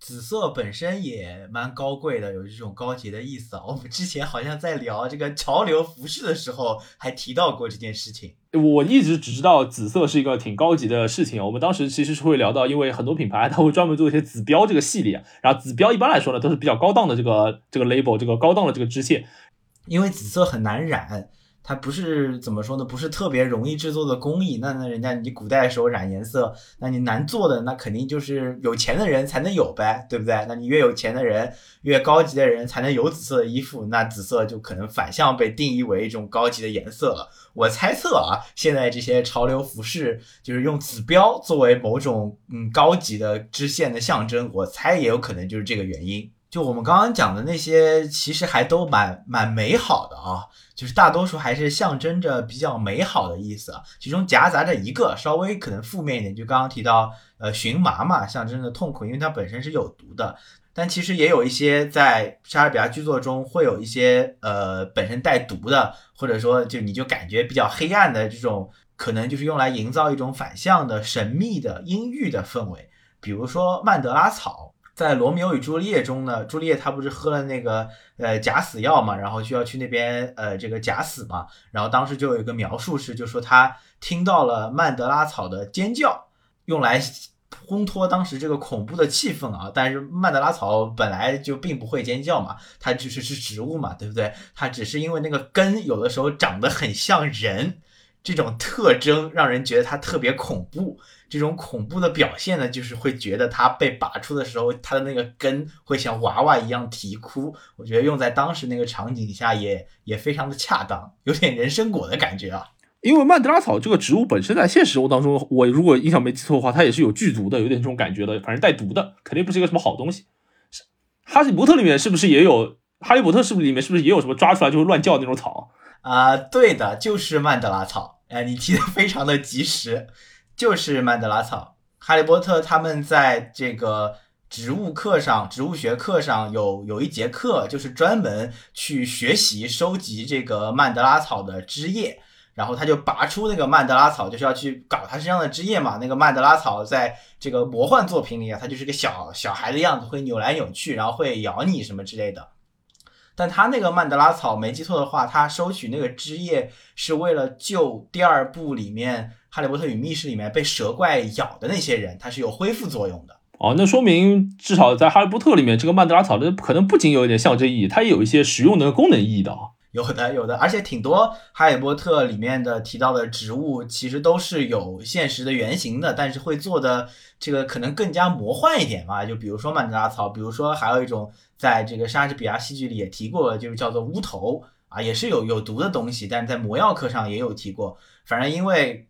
紫色本身也蛮高贵的，有这种高级的意思啊。我们之前好像在聊这个潮流服饰的时候，还提到过这件事情。
我一直只知道紫色是一个挺高级的事情。我们当时其实是会聊到，因为很多品牌它会专门做一些紫标这个系列，然后紫标一般来说呢都是比较高档的这个这个 label，这个高档的这个支线，
因为紫色很难染。它不是怎么说呢？不是特别容易制作的工艺。那那人家你古代的时候染颜色，那你难做的那肯定就是有钱的人才能有呗，对不对？那你越有钱的人，越高级的人才能有紫色的衣服，那紫色就可能反向被定义为一种高级的颜色了。我猜测啊，现在这些潮流服饰就是用紫标作为某种嗯高级的支线的象征，我猜也有可能就是这个原因。就我们刚刚讲的那些，其实还都蛮蛮美好的啊。就是大多数还是象征着比较美好的意思啊，其中夹杂着一个稍微可能负面一点，就刚刚提到，呃，荨麻嘛，象征着痛苦，因为它本身是有毒的。但其实也有一些在莎士比亚剧作中会有一些呃本身带毒的，或者说就你就感觉比较黑暗的这种，可能就是用来营造一种反向的神秘的阴郁的氛围，比如说曼德拉草。在《罗密欧与朱丽叶》中呢，朱丽叶她不是喝了那个呃假死药嘛，然后需要去那边呃这个假死嘛，然后当时就有一个描述是，就说她听到了曼德拉草的尖叫，用来烘托当时这个恐怖的气氛啊。但是曼德拉草本来就并不会尖叫嘛，它只是是植物嘛，对不对？它只是因为那个根有的时候长得很像人。这种特征让人觉得它特别恐怖。这种恐怖的表现呢，就是会觉得它被拔出的时候，它的那个根会像娃娃一样啼哭。我觉得用在当时那个场景下也也非常的恰当，有点人参果的感觉啊。
因为曼德拉草这个植物本身在现实生活当中，我如果印象没记错的话，它也是有剧毒的，有点这种感觉的，反正带毒的，肯定不是一个什么好东西。哈利波特里面是不是也有？哈利波特是不是里面是不是也有什么抓出来就会乱叫那种草
啊？对的，就是曼德拉草。哎，你提的非常的及时，就是曼德拉草。哈利波特他们在这个植物课上，植物学课上有有一节课，就是专门去学习收集这个曼德拉草的枝叶。然后他就拔出那个曼德拉草，就是要去搞它身上的枝叶嘛。那个曼德拉草在这个魔幻作品里啊，它就是个小小孩的样子，会扭来扭去，然后会咬你什么之类的。但他那个曼德拉草，没记错的话，他收取那个汁液是为了救第二部里面《哈利波特与密室》里面被蛇怪咬的那些人，它是有恢复作用的。
哦，那说明至少在《哈利波特》里面，这个曼德拉草的可能不仅有一点象征意义，它也有一些实用的功能意义的啊。
有的有的，而且挺多《哈利波特》里面的提到的植物，其实都是有现实的原型的，但是会做的这个可能更加魔幻一点嘛。就比如说曼德拉草，比如说还有一种在这个莎士比亚戏剧里也提过，就是叫做乌头啊，也是有有毒的东西，但是在魔药课上也有提过。反正因为。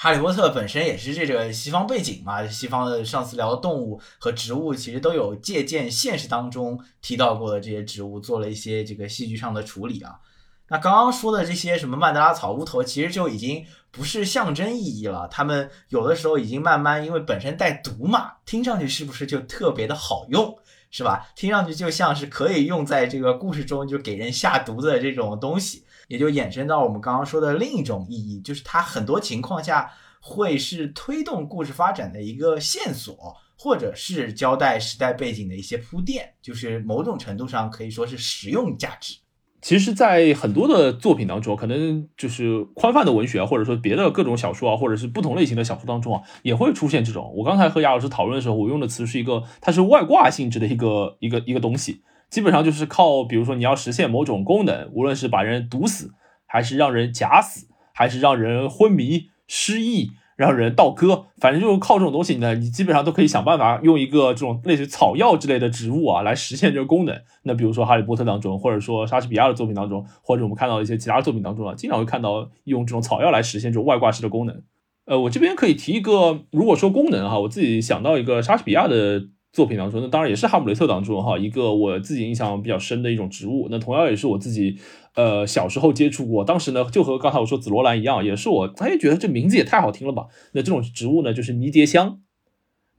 哈利波特本身也是这个西方背景嘛，西方的上次聊的动物和植物，其实都有借鉴现实当中提到过的这些植物，做了一些这个戏剧上的处理啊。那刚刚说的这些什么曼德拉草、乌头，其实就已经不是象征意义了，他们有的时候已经慢慢因为本身带毒嘛，听上去是不是就特别的好用，是吧？听上去就像是可以用在这个故事中就给人下毒的这种东西。也就衍生到我们刚刚说的另一种意义，就是它很多情况下会是推动故事发展的一个线索，或者是交代时代背景的一些铺垫，就是某种程度上可以说是实用价值。
其实，在很多的作品当中，可能就是宽泛的文学，或者说别的各种小说啊，或者是不同类型的小说当中啊，也会出现这种。我刚才和亚老师讨论的时候，我用的词是一个，它是外挂性质的一个一个一个东西。基本上就是靠，比如说你要实现某种功能，无论是把人毒死，还是让人假死，还是让人昏迷、失忆，让人倒戈，反正就是靠这种东西呢，你基本上都可以想办法用一个这种类似于草药之类的植物啊来实现这个功能。那比如说《哈利波特》当中，或者说莎士比亚的作品当中，或者我们看到一些其他作品当中啊，经常会看到用这种草药来实现这种外挂式的功能。呃，我这边可以提一个，如果说功能哈，我自己想到一个莎士比亚的。作品当中，那当然也是《哈姆雷特》当中哈一个我自己印象比较深的一种植物。那同样也是我自己呃小时候接触过，当时呢就和刚才我说紫罗兰一样，也是我哎觉得这名字也太好听了吧。那这种植物呢就是迷迭香。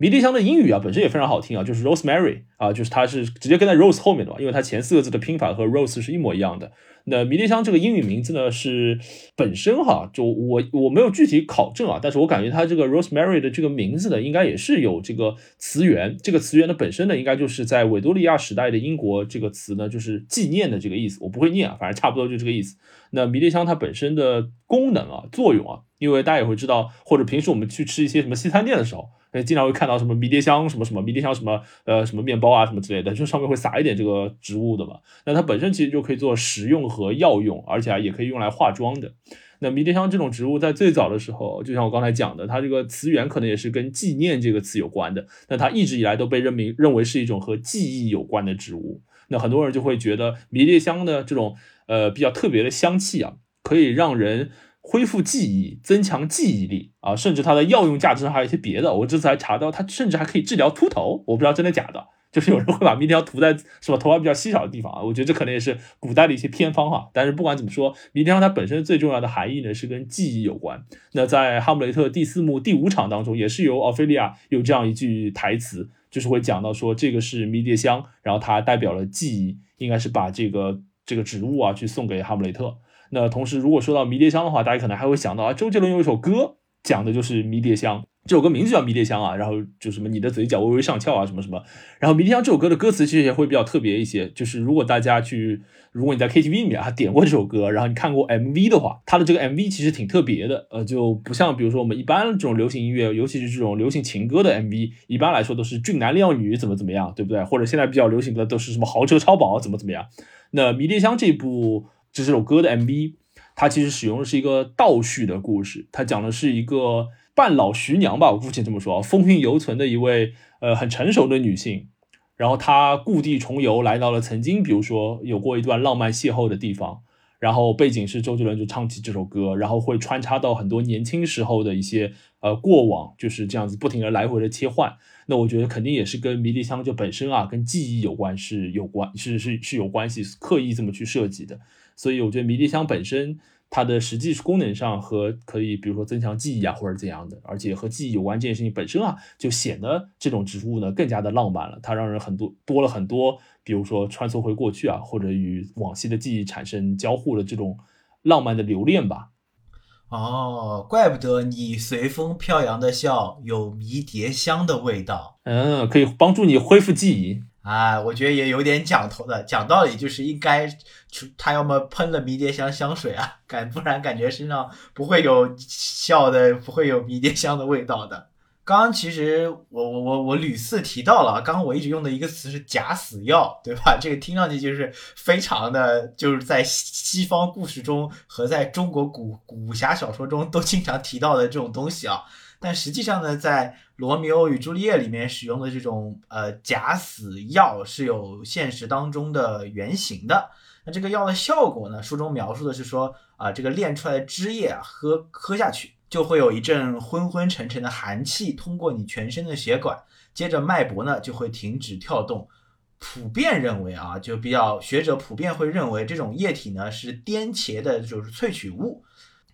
迷迭香的英语啊本身也非常好听啊，就是 rosemary 啊，就是它是直接跟在 rose 后面的嘛，因为它前四个字的拼法和 rose 是一模一样的。那迷迭香这个英语名字呢是本身哈，就我我没有具体考证啊，但是我感觉它这个 rosemary 的这个名字呢，应该也是有这个词源。这个词源呢本身呢，应该就是在维多利亚时代的英国，这个词呢就是纪念的这个意思。我不会念啊，反正差不多就这个意思。那迷迭香它本身的功能啊、作用啊，因为大家也会知道，或者平时我们去吃一些什么西餐店的时候。经常会看到什么迷迭香什么什么迷迭香什么呃什么面包啊什么之类的，就上面会撒一点这个植物的嘛。那它本身其实就可以做食用和药用，而且啊也可以用来化妆的。那迷迭香这种植物在最早的时候，就像我刚才讲的，它这个词源可能也是跟纪念这个词有关的。那它一直以来都被认为认为是一种和记忆有关的植物。那很多人就会觉得迷迭香的这种呃比较特别的香气啊，可以让人。恢复记忆、增强记忆力啊，甚至它的药用价值上还有一些别的。我这次还查到，它甚至还可以治疗秃头。我不知道真的假的，就是有人会把迷迭香涂在什么头发比较稀少的地方啊。我觉得这可能也是古代的一些偏方哈。但是不管怎么说，迷迭香它本身最重要的含义呢是跟记忆有关。那在《哈姆雷特》第四幕第五场当中，也是由奥菲利亚有这样一句台词，就是会讲到说这个是迷迭香，然后它代表了记忆，应该是把这个这个植物啊去送给哈姆雷特。那同时，如果说到迷迭香的话，大家可能还会想到啊，周杰伦有一首歌讲的就是迷迭香，这首歌名字叫迷迭香啊，然后就什么你的嘴角微微上翘啊，什么什么。然后迷迭香这首歌的歌词其实也会比较特别一些，就是如果大家去，如果你在 KTV 里面啊点过这首歌，然后你看过 MV 的话，它的这个 MV 其实挺特别的，呃，就不像比如说我们一般这种流行音乐，尤其是这种流行情歌的 MV，一般来说都是俊男靓女怎么怎么样，对不对？或者现在比较流行的都是什么豪车超跑怎么怎么样。那迷迭香这部。这首歌的 MV，它其实使用的是一个倒叙的故事，它讲的是一个半老徐娘吧，我姑且这么说，风韵犹存的一位呃很成熟的女性，然后她故地重游，来到了曾经比如说有过一段浪漫邂逅的地方。然后背景是周杰伦就唱起这首歌，然后会穿插到很多年轻时候的一些呃过往，就是这样子不停的来回的切换。那我觉得肯定也是跟迷迭香就本身啊，跟记忆有关，是有关是是是有关系，刻意这么去设计的。所以我觉得迷迭香本身。它的实际功能上和可以，比如说增强记忆啊，或者怎样的，而且和记忆有关这件事情本身啊，就显得这种植物呢更加的浪漫了。它让人很多多了很多，比如说穿梭回过去啊，或者与往昔的记忆产生交互的这种浪漫的留恋吧。
哦，怪不得你随风飘扬的笑有迷迭香的味道。
嗯，可以帮助你恢复记忆。
啊，我觉得也有点讲头的，讲道理就是应该，他要么喷了迷迭香香水啊，感不然感觉身上不会有笑的，不会有迷迭香的味道的。刚刚其实我我我我屡次提到了，刚刚我一直用的一个词是假死药，对吧？这个听上去就是非常的，就是在西方故事中和在中国古武侠小说中都经常提到的这种东西啊。但实际上呢，在罗密欧与朱丽叶里面使用的这种呃假死药是有现实当中的原型的。那这个药的效果呢，书中描述的是说啊，这个炼出来的汁液啊，喝喝下去就会有一阵昏昏沉沉的寒气通过你全身的血管，接着脉搏呢就会停止跳动。普遍认为啊，就比较学者普遍会认为这种液体呢是颠茄的，就是萃取物。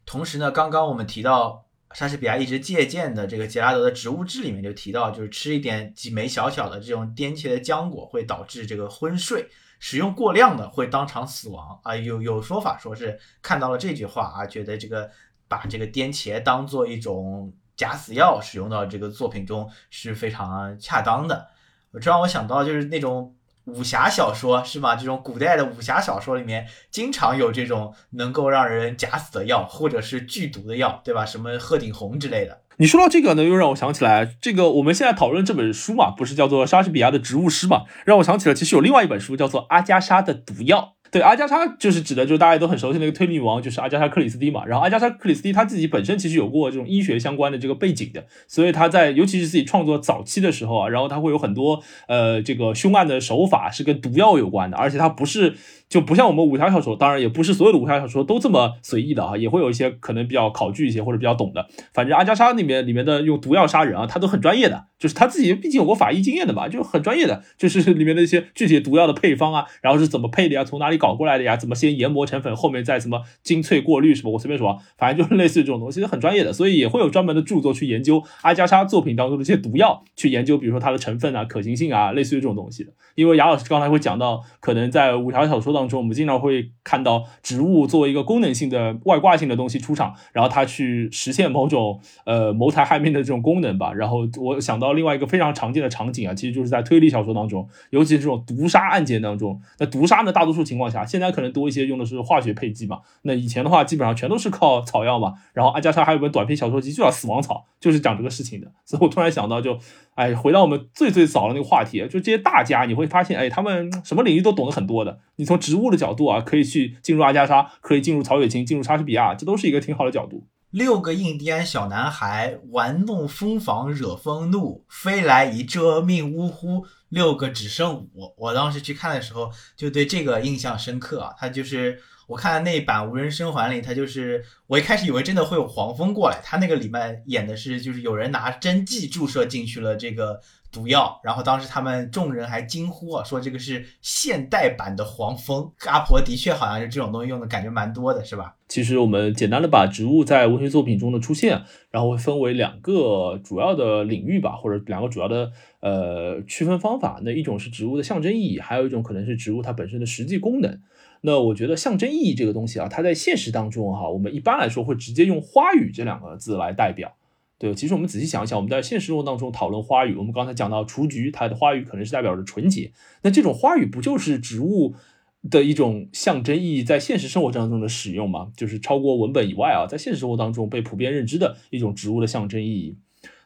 同时呢，刚刚我们提到。莎士比亚一直借鉴的这个杰拉德的植物志里面就提到，就是吃一点几枚小小的这种颠茄的浆果会导致这个昏睡，使用过量的会当场死亡啊。有有说法说是看到了这句话啊，觉得这个把这个颠茄当做一种假死药使用到这个作品中是非常恰当的。这让我想到就是那种。武侠小说是吗？这种古代的武侠小说里面，经常有这种能够让人假死的药，或者是剧毒的药，对吧？什么鹤顶红之类的。
你说到这个呢，又让我想起来，这个我们现在讨论这本书嘛，不是叫做莎士比亚的植物诗嘛？让我想起了，其实有另外一本书叫做《阿加莎的毒药》。对，阿加莎就是指的，就是大家都很熟悉那个推理女王，就是阿加莎克里斯蒂嘛。然后阿加莎克里斯蒂她自己本身其实有过这种医学相关的这个背景的，所以她在尤其是自己创作早期的时候啊，然后她会有很多呃这个凶案的手法是跟毒药有关的，而且她不是。就不像我们武侠小说，当然也不是所有的武侠小说都这么随意的啊，也会有一些可能比较考据一些或者比较懂的。反正阿加莎里面里面的用毒药杀人啊，他都很专业的，就是他自己毕竟有过法医经验的嘛，就很专业的，就是里面的一些具体毒药的配方啊，然后是怎么配的呀，从哪里搞过来的呀，怎么先研磨成粉，后面再什么精粹过滤什么，我随便说，反正就是类似于这种东西，很专业的，所以也会有专门的著作去研究阿加莎作品当中的一些毒药，去研究比如说它的成分啊、可行性啊，类似于这种东西的。因为雅老师刚才会讲到，可能在武侠小说当中，我们经常会。看到植物作为一个功能性的外挂性的东西出场，然后它去实现某种呃谋财害命的这种功能吧。然后我想到另外一个非常常见的场景啊，其实就是在推理小说当中，尤其是这种毒杀案件当中。那毒杀呢，大多数情况下现在可能多一些用的是化学配剂嘛。那以前的话，基本上全都是靠草药嘛。然后阿加莎还有本短篇小说集就叫《死亡草》，就是讲这个事情的。所以我突然想到，就哎，回到我们最最早的那个话题，就这些大家，你会发现，哎，他们什么领域都懂得很多的。你从植物的角度啊。可以去进入阿加莎，可以进入曹雪芹，进入莎士比亚，这都是一个挺好的角度。
六个印第安小男孩玩弄蜂房惹风怒，飞来一蛰命呜呼。六个只剩五，我当时去看的时候就对这个印象深刻啊。他就是我看的那版无人生还里，他就是我一开始以为真的会有黄蜂过来，他那个里面演的是就是有人拿针剂注射进去了这个。毒药，然后当时他们众人还惊呼啊，说这个是现代版的黄蜂。阿婆的确好像是这种东西用的感觉蛮多的，是吧？
其实我们简单的把植物在文学作品中的出现，然后会分为两个主要的领域吧，或者两个主要的呃区分方法。那一种是植物的象征意义，还有一种可能是植物它本身的实际功能。那我觉得象征意义这个东西啊，它在现实当中哈，我们一般来说会直接用花语这两个字来代表。对，其实我们仔细想一想，我们在现实生活当中讨论花语，我们刚才讲到雏菊，它的花语可能是代表着纯洁。那这种花语不就是植物的一种象征意义，在现实生活当中的使用吗？就是超过文本以外啊，在现实生活当中被普遍认知的一种植物的象征意义。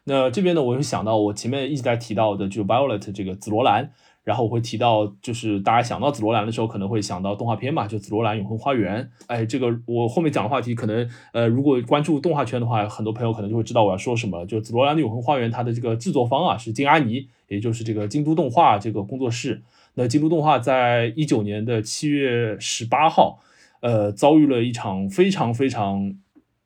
那这边呢，我又想到我前面一直在提到的，就 violet 这个紫罗兰。然后我会提到，就是大家想到紫罗兰的时候，可能会想到动画片嘛，就《紫罗兰永恒花园》。哎，这个我后面讲的话题，可能呃，如果关注动画圈的话，很多朋友可能就会知道我要说什么。就《紫罗兰的永恒花园》，它的这个制作方啊是金阿尼，也就是这个京都动画这个工作室。那京都动画在一九年的七月十八号，呃，遭遇了一场非常非常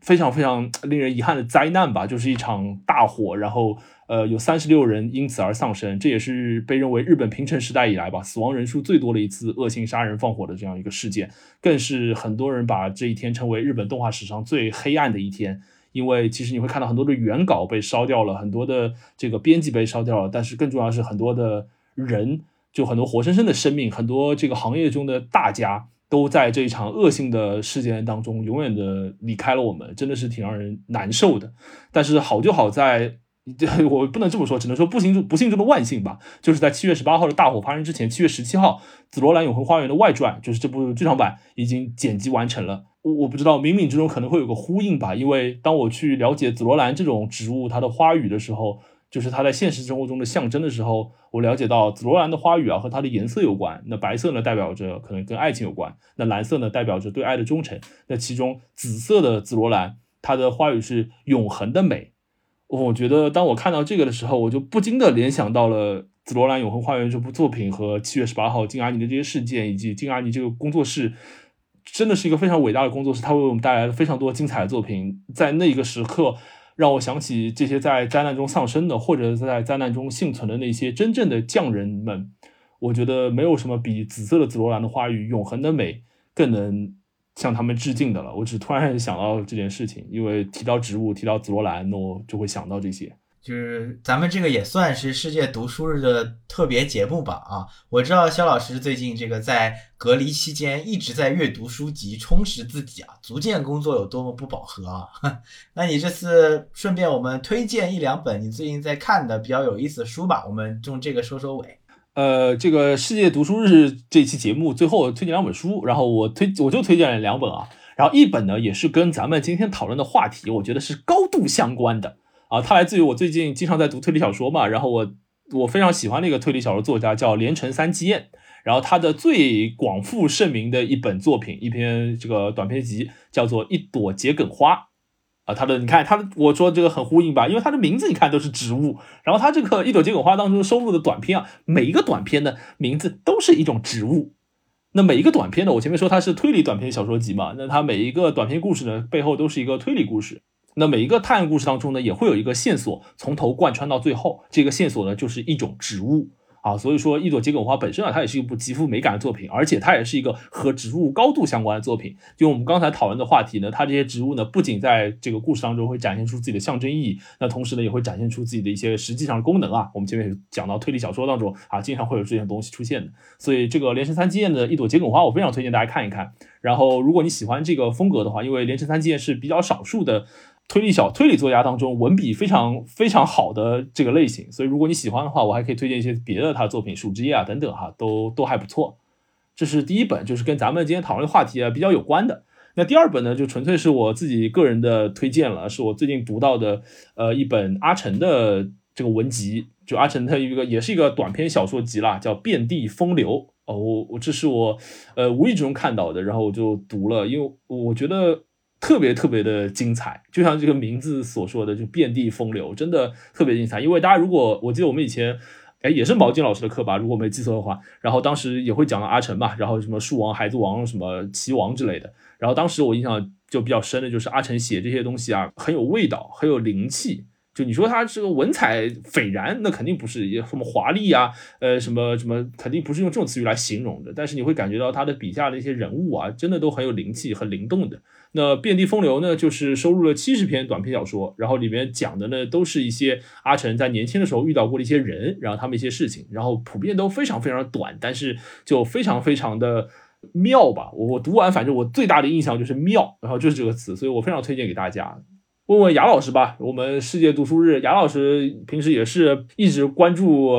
非常非常令人遗憾的灾难吧，就是一场大火，然后。呃，有三十六人因此而丧生，这也是被认为日本平成时代以来吧死亡人数最多的一次恶性杀人放火的这样一个事件，更是很多人把这一天称为日本动画史上最黑暗的一天。因为其实你会看到很多的原稿被烧掉了，很多的这个编辑被烧掉了，但是更重要的是很多的人，就很多活生生的生命，很多这个行业中的大家都在这一场恶性的事件当中永远的离开了我们，真的是挺让人难受的。但是好就好在。这 我不能这么说，只能说不幸中不幸中的万幸吧。就是在七月十八号的大火发生之前，七月十七号，《紫罗兰永恒花园》的外传，就是这部剧场版已经剪辑完成了。我我不知道冥冥之中可能会有个呼应吧，因为当我去了解紫罗兰这种植物它的花语的时候，就是它在现实生活中的象征的时候，我了解到紫罗兰的花语啊和它的颜色有关。那白色呢代表着可能跟爱情有关，那蓝色呢代表着对爱的忠诚。那其中紫色的紫罗兰，它的花语是永恒的美。我觉得，当我看到这个的时候，我就不禁的联想到了《紫罗兰永恒花园》这部作品和七月十八号金阿尼的这些事件，以及金阿尼这个工作室，真的是一个非常伟大的工作室，它为我们带来了非常多精彩的作品。在那个时刻，让我想起这些在灾难中丧生的，或者在灾难中幸存的那些真正的匠人们。我觉得没有什么比紫色的紫罗兰的花语永恒的美更能。向他们致敬的了。我只突然想到这件事情，因为提到植物，提到紫罗兰，那我就会想到这些。
就是咱们这个也算是世界读书日的特别节目吧？啊，我知道肖老师最近这个在隔离期间一直在阅读书籍，充实自己啊，足见工作有多么不饱和啊。那你这次顺便我们推荐一两本你最近在看的比较有意思的书吧？我们用这个收收尾。
呃，这个世界读书日这期节目最后推荐两本书，然后我推我就推荐了两本啊，然后一本呢也是跟咱们今天讨论的话题，我觉得是高度相关的啊，它来自于我最近经常在读推理小说嘛，然后我我非常喜欢那个推理小说作家叫连城三基彦，然后他的最广负盛名的一本作品，一篇这个短篇集叫做《一朵桔梗花》。啊，它的你看，它的我说这个很呼应吧，因为它的名字你看都是植物，然后它这个一朵结果花当中收录的短篇啊，每一个短篇的名字都是一种植物。那每一个短篇呢，我前面说它是推理短篇小说集嘛，那它每一个短篇故事呢背后都是一个推理故事。那每一个探案故事当中呢，也会有一个线索从头贯穿到最后，这个线索呢就是一种植物。啊，所以说一朵桔梗花本身啊，它也是一部极富美感的作品，而且它也是一个和植物高度相关的作品。就我们刚才讨论的话题呢，它这些植物呢，不仅在这个故事当中会展现出自己的象征意义，那同时呢，也会展现出自己的一些实际上功能啊。我们前面讲到推理小说当中啊，经常会有这些东西出现的。所以这个连城三基彦的一朵桔梗花，我非常推荐大家看一看。然后如果你喜欢这个风格的话，因为连城三基彦是比较少数的。推理小推理作家当中文笔非常非常好的这个类型，所以如果你喜欢的话，我还可以推荐一些别的他的作品，《树枝叶》啊等等哈，都都还不错。这是第一本，就是跟咱们今天讨论的话题啊比较有关的。那第二本呢，就纯粹是我自己个人的推荐了，是我最近读到的呃一本阿成的这个文集，就阿成他一个也是一个短篇小说集啦，叫《遍地风流》哦，我我这是我呃无意之中看到的，然后我就读了，因为我觉得。特别特别的精彩，就像这个名字所说的，就遍地风流，真的特别精彩。因为大家如果我记得我们以前，哎，也是毛巾老师的课吧，如果没记错的话，然后当时也会讲到阿成嘛，然后什么树王、孩子王、什么棋王之类的。然后当时我印象就比较深的就是阿成写这些东西啊，很有味道，很有灵气。就你说他这个文采斐然，那肯定不是也什么华丽啊，呃，什么什么，肯定不是用这种词语来形容的。但是你会感觉到他的笔下的一些人物啊，真的都很有灵气，很灵动的。那遍地风流呢，就是收录了七十篇短篇小说，然后里面讲的呢，都是一些阿成在年轻的时候遇到过的一些人，然后他们一些事情，然后普遍都非常非常短，但是就非常非常的妙吧。我我读完，反正我最大的印象就是妙，然后就是这个词，所以我非常推荐给大家。问问雅老师吧，我们世界读书日，雅老师平时也是一直关注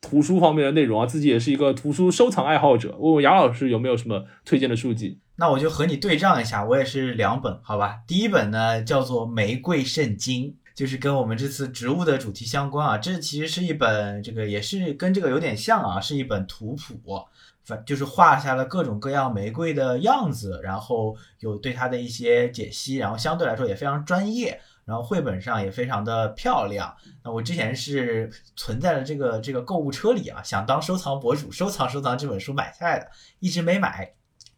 图书方面的内容啊，自己也是一个图书收藏爱好者。问问雅老师有没有什么推荐的书籍？
那我就和你对账一下，我也是两本，好吧。第一本呢叫做《玫瑰圣经》，就是跟我们这次植物的主题相关啊。这其实是一本这个也是跟这个有点像啊，是一本图谱，反就是画下了各种各样玫瑰的样子，然后有对它的一些解析，然后相对来说也非常专业。然后绘本上也非常的漂亮。那我之前是存在了这个这个购物车里啊，想当收藏博主，收藏收藏这本书买下来的，一直没买。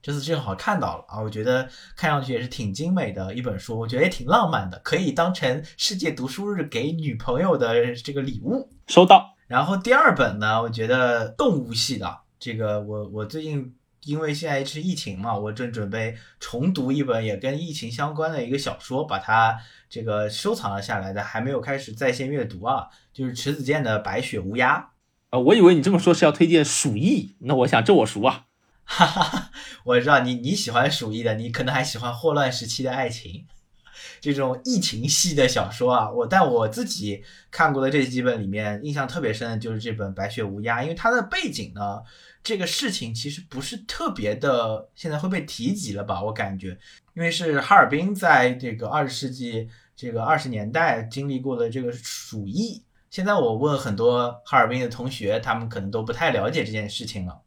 这次正好看到了啊，我觉得看上去也是挺精美的一本书，我觉得也挺浪漫的，可以当成世界读书日给女朋友的这个礼物。
收到。
然后第二本呢，我觉得动物系的这个，我我最近。因为现在是疫情嘛，我正准备重读一本也跟疫情相关的一个小说，把它这个收藏了下来的，还没有开始在线阅读啊。就是迟子健的《白雪乌鸦》
啊，我以为你这么说是要推荐鼠疫，那我想这我熟啊。
哈哈，我知道你你喜欢鼠疫的，你可能还喜欢霍乱时期的爱情，这种疫情系的小说啊。我但我自己看过的这几本里面，印象特别深的就是这本《白雪乌鸦》，因为它的背景呢。这个事情其实不是特别的，现在会被提及了吧？我感觉，因为是哈尔滨在这个二十世纪这个二十年代经历过的这个鼠疫。现在我问很多哈尔滨的同学，他们可能都不太了解这件事情了。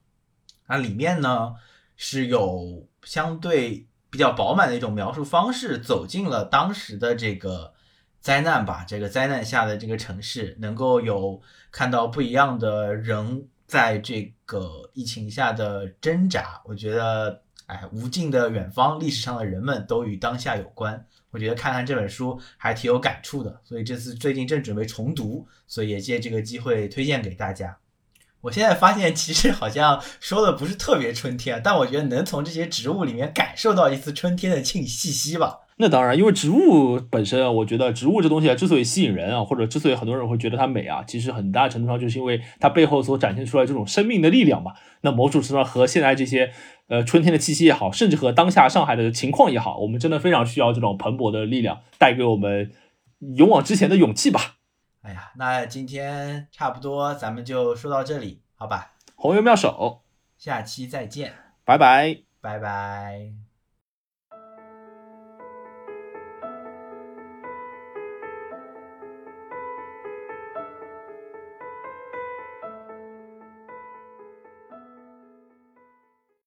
那里面呢是有相对比较饱满的一种描述方式，走进了当时的这个灾难吧，这个灾难下的这个城市，能够有看到不一样的人。在这个疫情下的挣扎，我觉得，哎，无尽的远方，历史上的人们都与当下有关。我觉得看看这本书还挺有感触的，所以这次最近正准备重读，所以也借这个机会推荐给大家。我现在发现，其实好像说的不是特别春天，但我觉得能从这些植物里面感受到一丝春天的气气息吧。
那当然，因为植物本身啊，我觉得植物这东西啊，之所以吸引人啊，或者之所以很多人会觉得它美啊，其实很大程度上就是因为它背后所展现出来这种生命的力量嘛。那某种程度上和现在这些呃春天的气息也好，甚至和当下上海的情况也好，我们真的非常需要这种蓬勃的力量，带给我们勇往直前的勇气吧。
哎呀，那今天差不多咱们就说到这里，好吧？
红油妙手，
下期再见，
拜拜，
拜拜。